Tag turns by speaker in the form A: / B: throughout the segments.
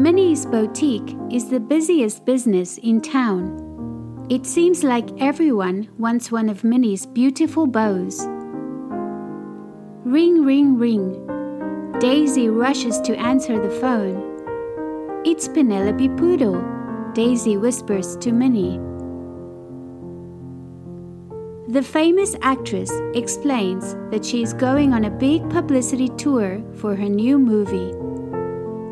A: Minnie's boutique is the busiest business in town. It seems like everyone wants one of Minnie's beautiful bows. Ring, ring, ring. Daisy rushes to answer the phone. It's Penelope Poodle, Daisy whispers to Minnie. The famous actress explains that she is going on a big publicity tour for her new movie.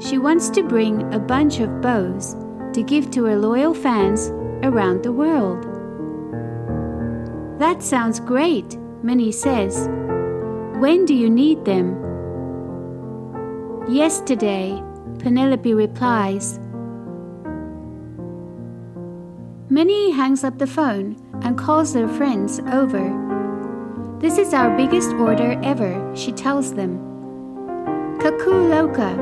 A: She wants to bring a bunch of bows to give to her loyal fans around the world. That sounds great, Minnie says. When do you need them? Yesterday, Penelope replies. Minnie hangs up the phone and calls their friends over. This is our biggest order ever, she tells them. Cuckoo Loca,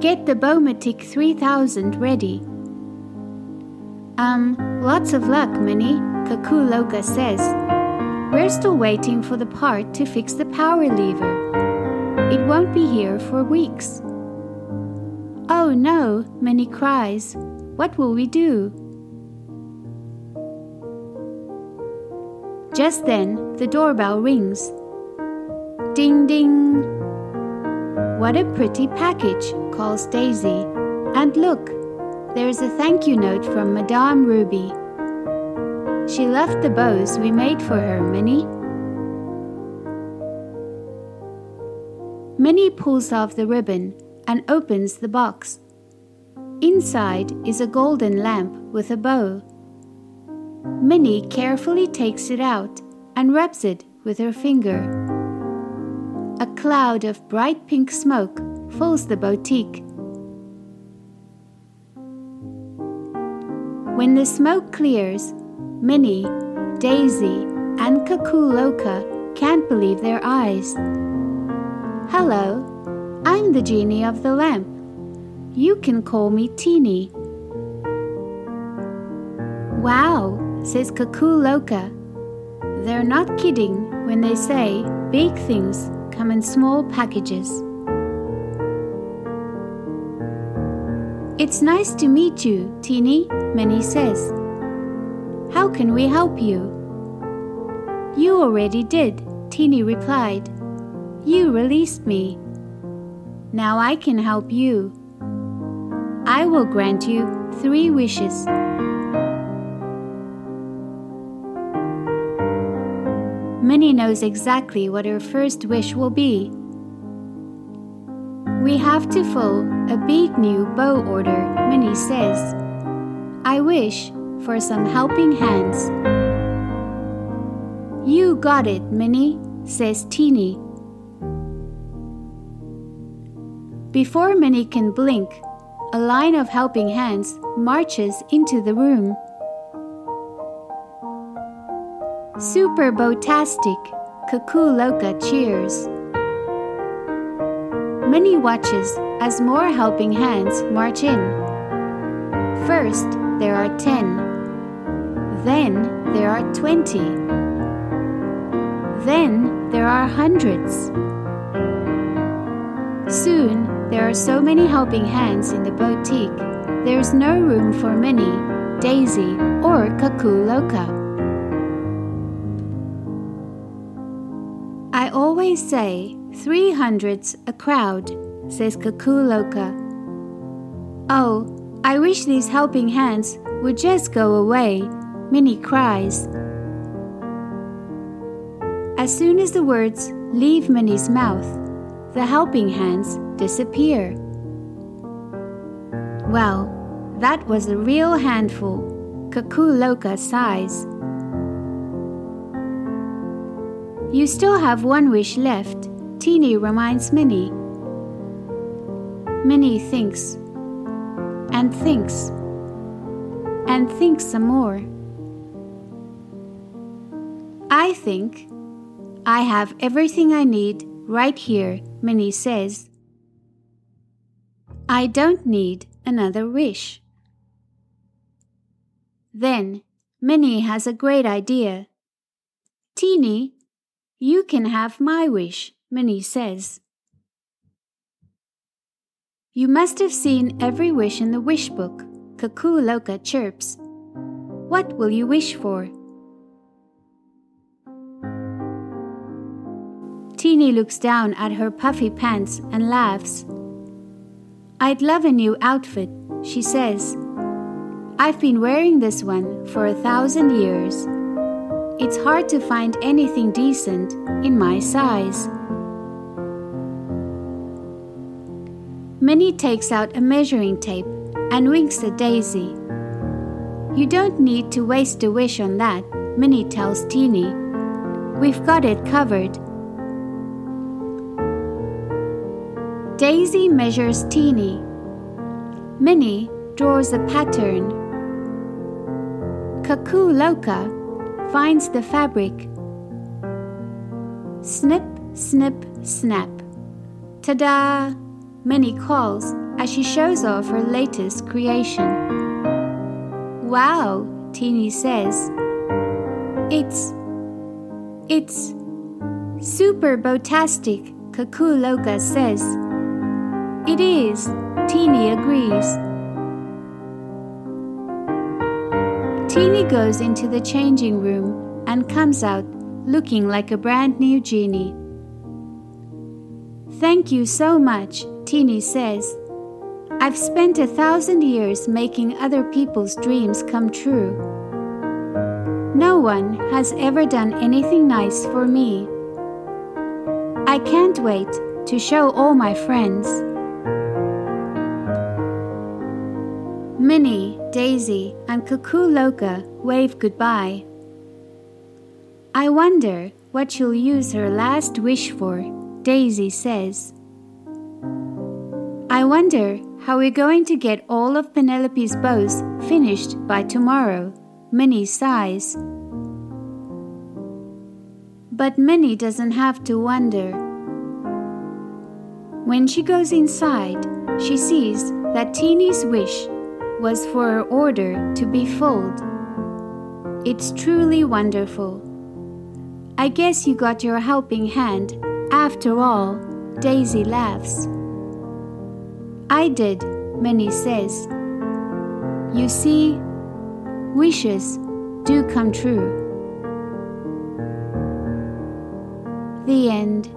A: get the Bowmatic 3000 ready. Um, lots of luck, Minnie, Cuckoo Loca says. We're still waiting for the part to fix the power lever. It won't be here for weeks. Oh no, Minnie cries. What will we do? Just then, the doorbell rings. Ding ding! What a pretty package, calls Daisy. And look, there's a thank you note from Madame Ruby. She loved the bows we made for her, Minnie. Minnie pulls off the ribbon and opens the box. Inside is a golden lamp with a bow. Minnie carefully takes it out and rubs it with her finger. A cloud of bright pink smoke fills the boutique. When the smoke clears, Minnie, Daisy, and Cuckoo Loca can't believe their eyes. Hello, I'm the genie of the lamp. You can call me Teeny. Wow, says Cuckoo Loca. They're not kidding when they say big things come in small packages. It's nice to meet you, Teeny, Minnie says. How can we help you? You already did, Teeny replied. You released me. Now I can help you. I will grant you three wishes. Minnie knows exactly what her first wish will be. We have to fill a big new bow order, Minnie says. I wish for some helping hands. You got it, Minnie, says Teeny. Before Minnie can blink, a line of helping hands marches into the room. Super Botastic, Cuckoo Loca cheers. Minnie watches as more helping hands march in. First, there are 10. Then, there are 20. Then, there are hundreds. Soon, there are so many helping hands in the boutique, there's no room for Minnie, Daisy, or Cuckoo Loca. Always say three hundred's a crowd, says Cuckoo Loca. Oh, I wish these helping hands would just go away, Minnie cries. As soon as the words leave Minnie's mouth, the helping hands disappear. Well, that was a real handful, Cuckoo Loca sighs. You still have one wish left, Teeny reminds Minnie. Minnie thinks, and thinks, and thinks some more. I think I have everything I need right here, Minnie says. I don't need another wish. Then Minnie has a great idea. Teeny, you can have my wish, Minnie says. You must have seen every wish in the wish book, Cuckoo chirps. What will you wish for? Teeny looks down at her puffy pants and laughs. I'd love a new outfit, she says. I've been wearing this one for a thousand years. It's hard to find anything decent in my size. Minnie takes out a measuring tape and winks at Daisy. You don't need to waste a wish on that, Minnie tells Teeny. We've got it covered. Daisy measures Teeny. Minnie draws a pattern. Cuckoo Loca finds the fabric. Snip, snip, snap. Ta da! Minnie calls as she shows off her latest creation. Wow, Teeny says. It's. It's. Super botastic, Loca says. It is, Teeny agrees. Teeny goes into the changing room and comes out looking like a brand new genie. Thank you so much, Teeny says. I've spent a thousand years making other people's dreams come true. No one has ever done anything nice for me. I can't wait to show all my friends. Minnie, Daisy, and Cuckoo wave goodbye. I wonder what she'll use her last wish for, Daisy says. I wonder how we're going to get all of Penelope's bows finished by tomorrow, Minnie sighs. But Minnie doesn't have to wonder. When she goes inside, she sees that Teeny's wish was for her order to be filled. It's truly wonderful. I guess you got your helping hand. After all, Daisy laughs. I did, Minnie says. You see, wishes do come true. The end.